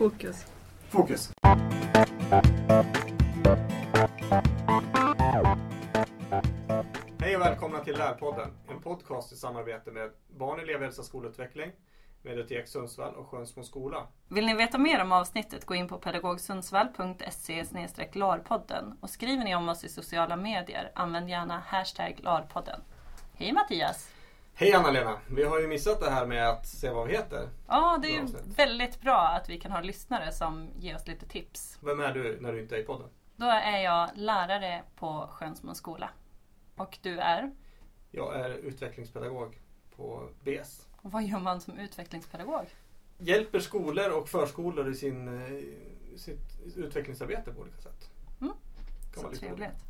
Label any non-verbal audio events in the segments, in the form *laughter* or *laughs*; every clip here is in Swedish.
Fokus. Fokus. Hej och välkomna till Lärpodden. En podcast i samarbete med Barn, elevhälsa, skolutveckling, Mediotek Sundsvall och Sjönsmo skola. Vill ni veta mer om avsnittet gå in på pedagogsundsvall.se larpodden och skriver ni om oss i sociala medier använd gärna hashtag larpodden. Hej Mattias! Hej Anna-Lena! Vi har ju missat det här med att se vad vi heter. Ja, det är ju väldigt bra att vi kan ha lyssnare som ger oss lite tips. Vem är du när du inte är i podden? Då är jag lärare på Sjönsmo skola. Och du är? Jag är utvecklingspedagog på BS. Och vad gör man som utvecklingspedagog? Hjälper skolor och förskolor i sin, eh, sitt utvecklingsarbete på olika sätt. Mm. Så trevligt.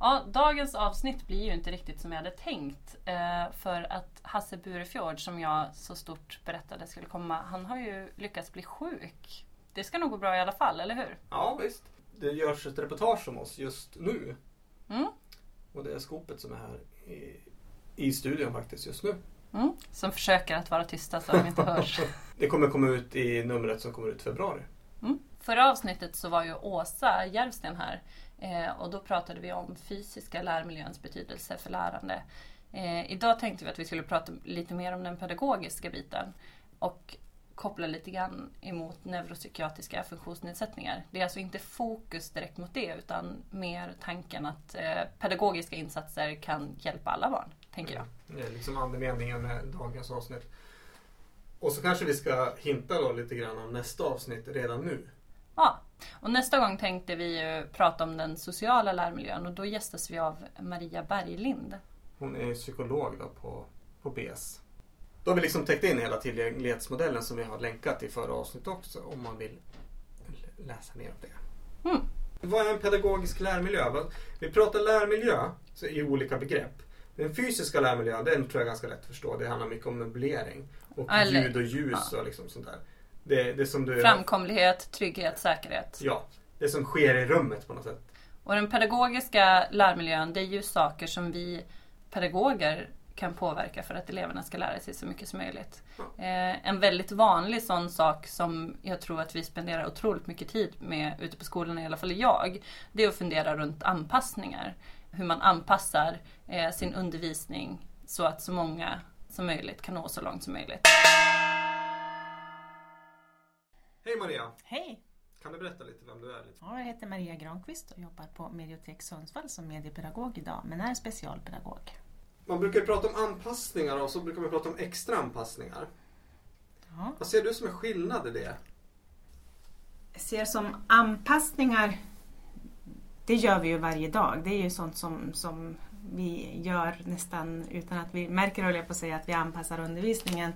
Ja, dagens avsnitt blir ju inte riktigt som jag hade tänkt. Eh, för att Hasse Burefjord, som jag så stort berättade skulle komma, han har ju lyckats bli sjuk. Det ska nog gå bra i alla fall, eller hur? Ja, visst. Det görs ett reportage om oss just nu. Mm. Och det är skopet som är här i, i studion faktiskt just nu. Mm. Som försöker att vara tysta så de inte *laughs* hörs. Det kommer komma ut i numret som kommer ut i februari. Förra avsnittet så var ju Åsa Järvsten här eh, och då pratade vi om fysiska lärmiljöns betydelse för lärande. Eh, idag tänkte vi att vi skulle prata lite mer om den pedagogiska biten och koppla lite grann emot neuropsykiatriska funktionsnedsättningar. Det är alltså inte fokus direkt mot det utan mer tanken att eh, pedagogiska insatser kan hjälpa alla barn, tänker jag. Mm. Det är liksom andemeningen med dagens avsnitt. Och så kanske vi ska hinta då lite grann om nästa avsnitt redan nu. Ja, och nästa gång tänkte vi ju prata om den sociala lärmiljön och då gästas vi av Maria Berglind. Hon är psykolog då på, på BS. Då har vi liksom täckt in hela tillgänglighetsmodellen som vi har länkat i förra avsnittet också om man vill läsa mer om det. Mm. Vad är en pedagogisk lärmiljö? Vi pratar lärmiljö i olika begrepp. Den fysiska lärmiljön, den tror jag är ganska lätt att förstå. Det handlar mycket om möblering och ljud och ljus och liksom sånt där. Det, det som du... Framkomlighet, trygghet, säkerhet. Ja, det som sker i rummet på något sätt. Och den pedagogiska lärmiljön, det är ju saker som vi pedagoger kan påverka för att eleverna ska lära sig så mycket som möjligt. Eh, en väldigt vanlig sån sak som jag tror att vi spenderar otroligt mycket tid med ute på skolorna, i alla fall jag, det är att fundera runt anpassningar. Hur man anpassar eh, sin undervisning så att så många som möjligt kan nå så långt som möjligt. Hej Maria! Hej! Kan du berätta lite vem du är? Lite? Ja, jag heter Maria Granqvist och jobbar på Mediotek Sundsvall som mediepedagog idag, men är specialpedagog. Man brukar ju prata om anpassningar och så brukar man prata om extra anpassningar. Ja. Vad ser du som är skillnad i det? Jag ser som anpassningar, det gör vi ju varje dag. Det är ju sånt som, som vi gör nästan utan att vi märker, höll jag på att säga, att vi anpassar undervisningen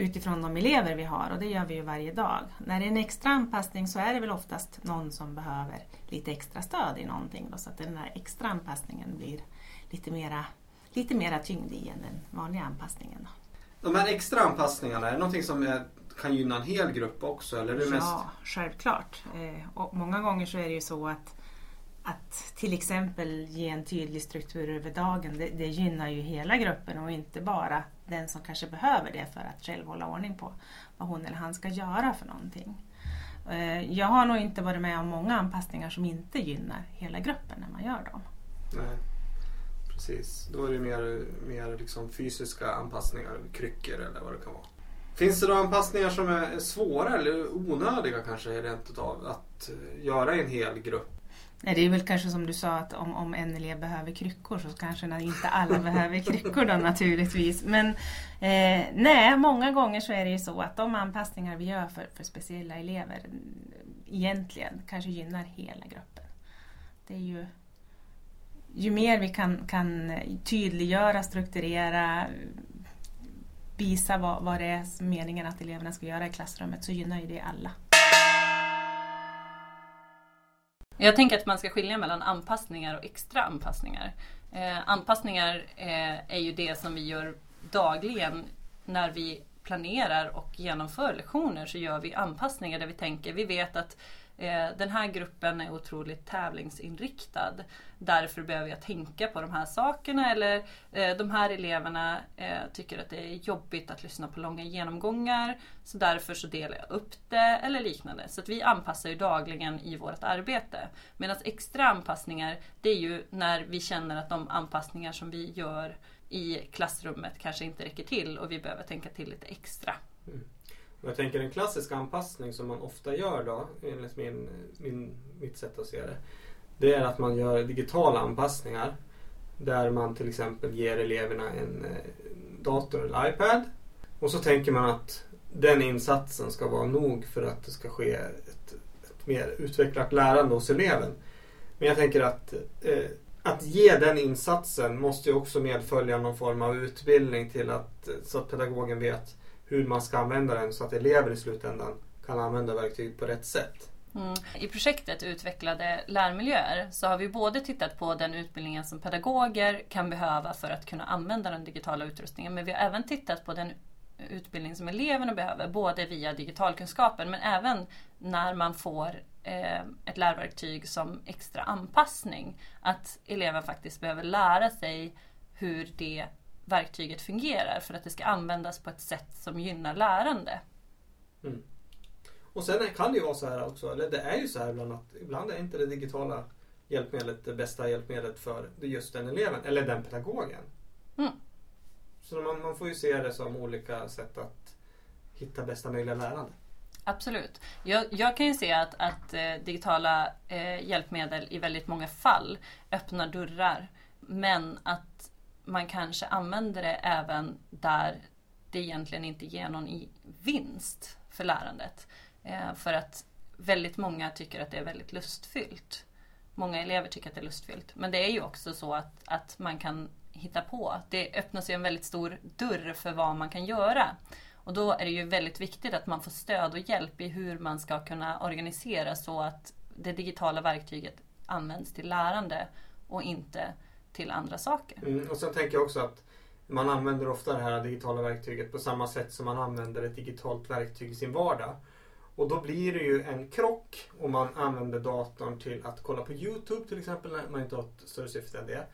utifrån de elever vi har och det gör vi ju varje dag. När det är en extra anpassning så är det väl oftast någon som behöver lite extra stöd i någonting då, så att den där extra anpassningen blir lite mera, lite mera tyngd i än den vanliga anpassningen. Då. De här extra anpassningarna, är det någonting som är, kan gynna en hel grupp också? Eller är det mest... Ja, självklart. Eh, och många gånger så är det ju så att, att till exempel ge en tydlig struktur över dagen, det, det gynnar ju hela gruppen och inte bara den som kanske behöver det för att själv hålla ordning på vad hon eller han ska göra för någonting. Eh, jag har nog inte varit med om många anpassningar som inte gynnar hela gruppen när man gör dem. Nej, precis. Då är det mer, mer liksom fysiska anpassningar, kryckor eller vad det kan vara. Finns det då anpassningar som är svåra eller onödiga kanske rent utav att eh, göra i en hel grupp? Nej, det är väl kanske som du sa att om, om en elev behöver kryckor så kanske inte alla *laughs* behöver kryckor då naturligtvis. Men eh, nej, många gånger så är det ju så att de anpassningar vi gör för, för speciella elever egentligen kanske gynnar hela gruppen. Det är ju, ju mer vi kan, kan tydliggöra, strukturera, visa vad, vad det är meningen att eleverna ska göra i klassrummet så gynnar ju det alla. Jag tänker att man ska skilja mellan anpassningar och extra anpassningar. Eh, anpassningar eh, är ju det som vi gör dagligen när vi planerar och genomför lektioner så gör vi anpassningar där vi tänker, vi vet att Eh, den här gruppen är otroligt tävlingsinriktad. Därför behöver jag tänka på de här sakerna. Eller eh, de här eleverna eh, tycker att det är jobbigt att lyssna på långa genomgångar. Så därför så delar jag upp det eller liknande. Så att vi anpassar ju dagligen i vårt arbete. Medan extra anpassningar, det är ju när vi känner att de anpassningar som vi gör i klassrummet kanske inte räcker till och vi behöver tänka till lite extra. Mm. Jag tänker en klassisk anpassning som man ofta gör då, enligt min, min, mitt sätt att se det. Det är att man gör digitala anpassningar. Där man till exempel ger eleverna en eh, dator eller iPad. Och så tänker man att den insatsen ska vara nog för att det ska ske ett, ett mer utvecklat lärande hos eleven. Men jag tänker att eh, att ge den insatsen måste ju också medfölja någon form av utbildning till att, eh, så att pedagogen vet hur man ska använda den så att elever i slutändan kan använda verktyget på rätt sätt. Mm. I projektet Utvecklade lärmiljöer så har vi både tittat på den utbildningen som pedagoger kan behöva för att kunna använda den digitala utrustningen men vi har även tittat på den utbildning som eleverna behöver, både via digitalkunskapen men även när man får eh, ett lärverktyg som extra anpassning. Att eleven faktiskt behöver lära sig hur det verktyget fungerar för att det ska användas på ett sätt som gynnar lärande. Mm. Och sen kan det ju vara så här också, eller det är ju så här ibland att ibland är inte det digitala hjälpmedlet det bästa hjälpmedlet för just den eleven eller den pedagogen. Mm. Så man, man får ju se det som olika sätt att hitta bästa möjliga lärande. Absolut. Jag, jag, kan ju se att, att eh, digitala eh, hjälpmedel i väldigt många fall öppnar dörrar. Men att man kanske använder det även där det egentligen inte ger någon vinst för lärandet. Eh, för att väldigt många tycker att det är väldigt lustfyllt. Många elever tycker att det är lustfyllt. Men det är ju också så att, att man kan hitta på. Det öppnas ju en väldigt stor dörr för vad man kan göra. Och då är det ju väldigt viktigt att man får stöd och hjälp i hur man ska kunna organisera så att det digitala verktyget används till lärande och inte till andra saker. Mm, och sen tänker jag också att man använder ofta det här digitala verktyget på samma sätt som man använder ett digitalt verktyg i sin vardag. Och då blir det ju en krock om man använder datorn till att kolla på Youtube till exempel när man inte har ett större syfte än det.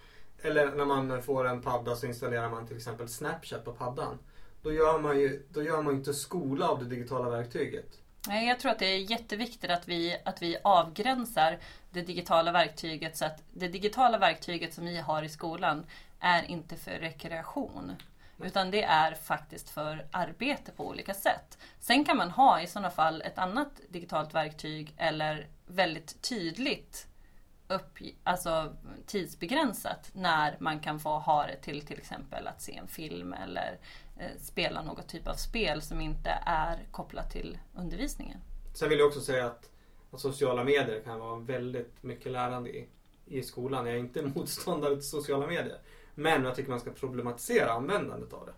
Eller när man får en padda så installerar man till exempel Snapchat på paddan. Då gör man ju då gör man inte skola av det digitala verktyget. Nej, jag tror att det är jätteviktigt att vi, att vi avgränsar det digitala verktyget så att det digitala verktyget som vi har i skolan är inte för rekreation. Utan det är faktiskt för arbete på olika sätt. Sen kan man ha i sådana fall ett annat digitalt verktyg eller väldigt tydligt upp, alltså tidsbegränsat när man kan få ha det till till exempel att se en film eller eh, spela något typ av spel som inte är kopplat till undervisningen. Sen vill jag också säga att, att sociala medier kan vara väldigt mycket lärande i, i skolan. Jag är inte *laughs* motståndare till sociala medier. Men jag tycker man ska problematisera användandet av det.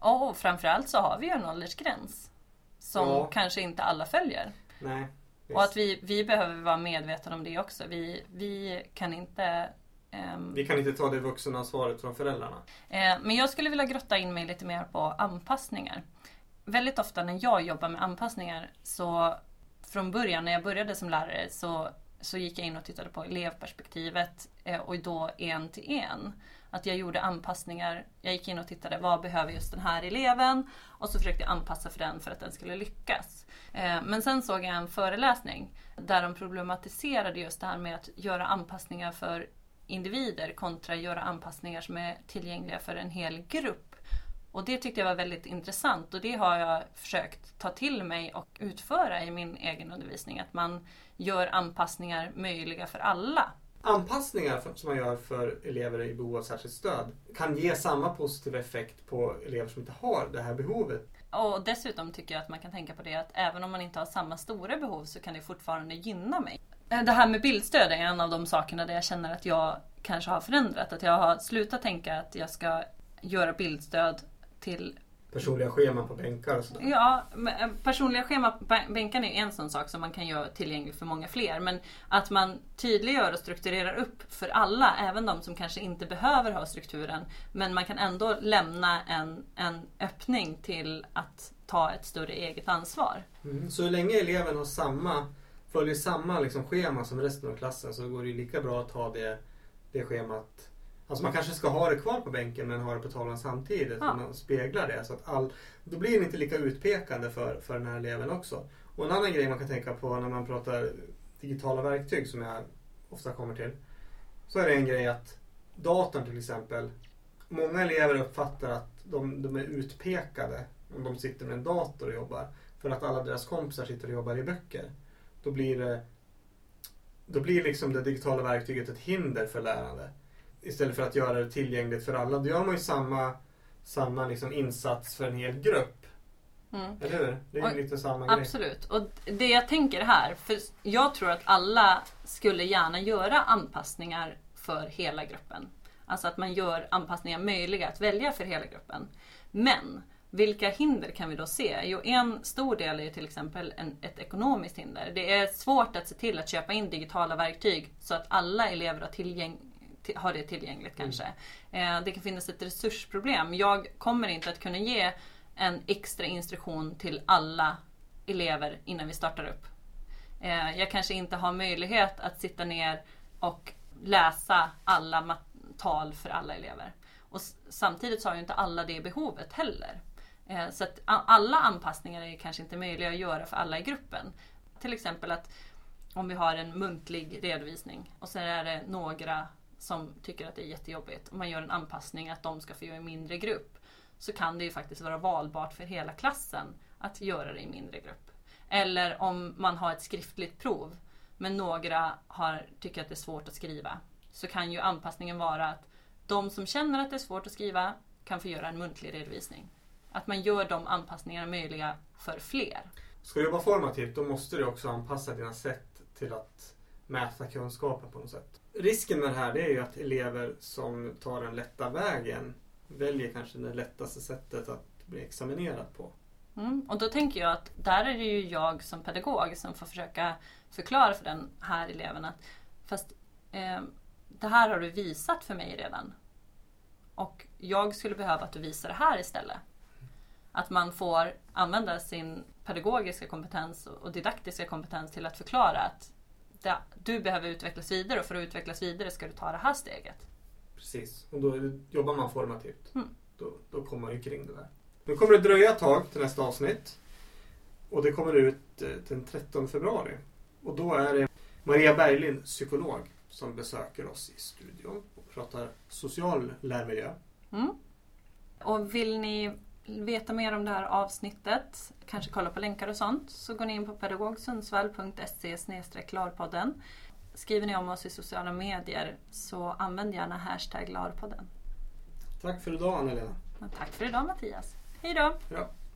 Och framförallt så har vi ju en åldersgräns. Som ja. kanske inte alla följer. Nej. Och att vi, vi behöver vara medvetna om det också. Vi, vi kan inte um, Vi kan inte ta det vuxenansvaret från föräldrarna. Uh, men jag skulle vilja grotta in mig lite mer på anpassningar. Väldigt ofta när jag jobbar med anpassningar så från början när jag började som lärare så, så gick jag in och tittade på elevperspektivet uh, och då en till en. Att jag gjorde anpassningar. Jag gick in och tittade, vad behöver just den här eleven? Och så försökte jag anpassa för den för att den skulle lyckas. Eh, men sen såg jag en föreläsning där de problematiserade just det här med att göra anpassningar för individer kontra göra anpassningar som är tillgängliga för en hel grupp. Och det tyckte jag var väldigt intressant och det har jag försökt ta till mig och utföra i min egen undervisning. Att man gör anpassningar möjliga för alla anpassningar som man gör för elever i behov av särskilt stöd kan ge samma positiva effekt på elever som inte har det här behovet. Och dessutom tycker jag att man kan tänka på det att även om man inte har samma stora behov så kan det fortfarande gynna mig. Eh, det här med bildstöd är en av de sakerna där jag känner att jag kanske har förändrat. Att jag har slutat tänka att jag ska göra bildstöd till personliga scheman på bänkar och sådär. Ja, eh, personliga scheman på bä- bänkarna är en sån sak som man kan göra tillgänglig för många fler. Men att man tydliggör och strukturerar upp för alla, även de som kanske inte behöver ha strukturen. Men man kan ändå lämna en, en öppning till att ta ett större eget ansvar. Mm. Så länge eleven har samma, följer samma liksom schema som resten av klassen så går det lika bra att ha det, det schemat. Alltså man kanske ska ha det kvar på bänken men ha det på tavlan samtidigt. Ja. Man speglar det. Så att all, då blir det inte lika utpekande för, för den här eleven också. Och en annan grej man kan tänka på när man pratar digitala verktyg som jag ofta kommer till. Så är det en grej att datorn till exempel. Många elever uppfattar att de, de är utpekade om de sitter med en dator och jobbar. För att alla deras kompisar sitter och jobbar i böcker. Då blir det då blir liksom det digitala verktyget ett hinder för lärande. Istället för att göra det tillgängligt för alla. Då gör man ju samma, samma liksom insats för en hel grupp. Mm. Eller hur? Det är ju Och- lite samma grej. Absolut. Och det jag tänker här, för jag tror att alla skulle gärna göra anpassningar för hela gruppen. Alltså att man gör anpassningar möjliga att välja för hela gruppen. Men vilka hinder kan vi då se? Jo, en stor del är till exempel en, ett ekonomiskt hinder. Det är svårt att se till att köpa in digitala verktyg så att alla elever har, tillgäng, har det tillgängligt kanske. Eh, det kan finnas ett resursproblem. Jag kommer inte att kunna ge en extra instruktion till alla elever innan vi startar upp. Eh, jag kanske inte har möjlighet att sitta ner och läsa alla tal för alla elever. Och samtidigt så har ju inte alla det behovet heller. Eh, så att alla anpassningar är kanske inte möjliga att göra för alla i gruppen. Till exempel att om vi har en muntlig redovisning och sen är det några som tycker att det är jättejobbigt och man gör en anpassning att de ska få göra i mindre grupp så kan det ju faktiskt vara valbart för hela klassen att göra det i mindre grupp. Eller om man har ett skriftligt prov men några har, tycker att det är svårt att skriva så kan ju anpassningen vara att de som känner att det är svårt att skriva kan få göra en muntlig redovisning. Att man gör de anpassningarna möjliga för fler. Ska du jobba formativt då måste du också anpassa dina sätt till att mäta kunskapen på något sätt. Risken med det här det är ju att elever som tar den lätta vägen väljer kanske det lättaste sättet att bli examinerad på. Mm. Och då tänker jag att där är det ju jag som pedagog som får försöka förklara för den här eleven att fast eh, det här har du visat för mig redan. Och jag skulle behöva att du visar det här istället. Att man får använda sin pedagogiska kompetens och didaktiska kompetens till att förklara att det, du behöver utvecklas vidare och för att utvecklas vidare ska du ta det här steget. Precis, och då jobbar man formativt. Mm. Då, då kommer man ju kring det där. Nu kommer det dröja ett tag till nästa avsnitt. Och det kommer ut eh, den 13 februari. Och då är det Maria Berglind, psykolog, som besöker oss i studion och pratar social lärmiljö. Mm. Och vill ni veta mer om det här avsnittet, kanske kolla på länkar och sånt, så går ni in på pedagogsundsvall.se larpodden. Skriver ni om oss i sociala medier så använd gärna hashtag larpodden. Tack för idag Anna-Lena. Tack för idag Mattias. Hej då! Ja.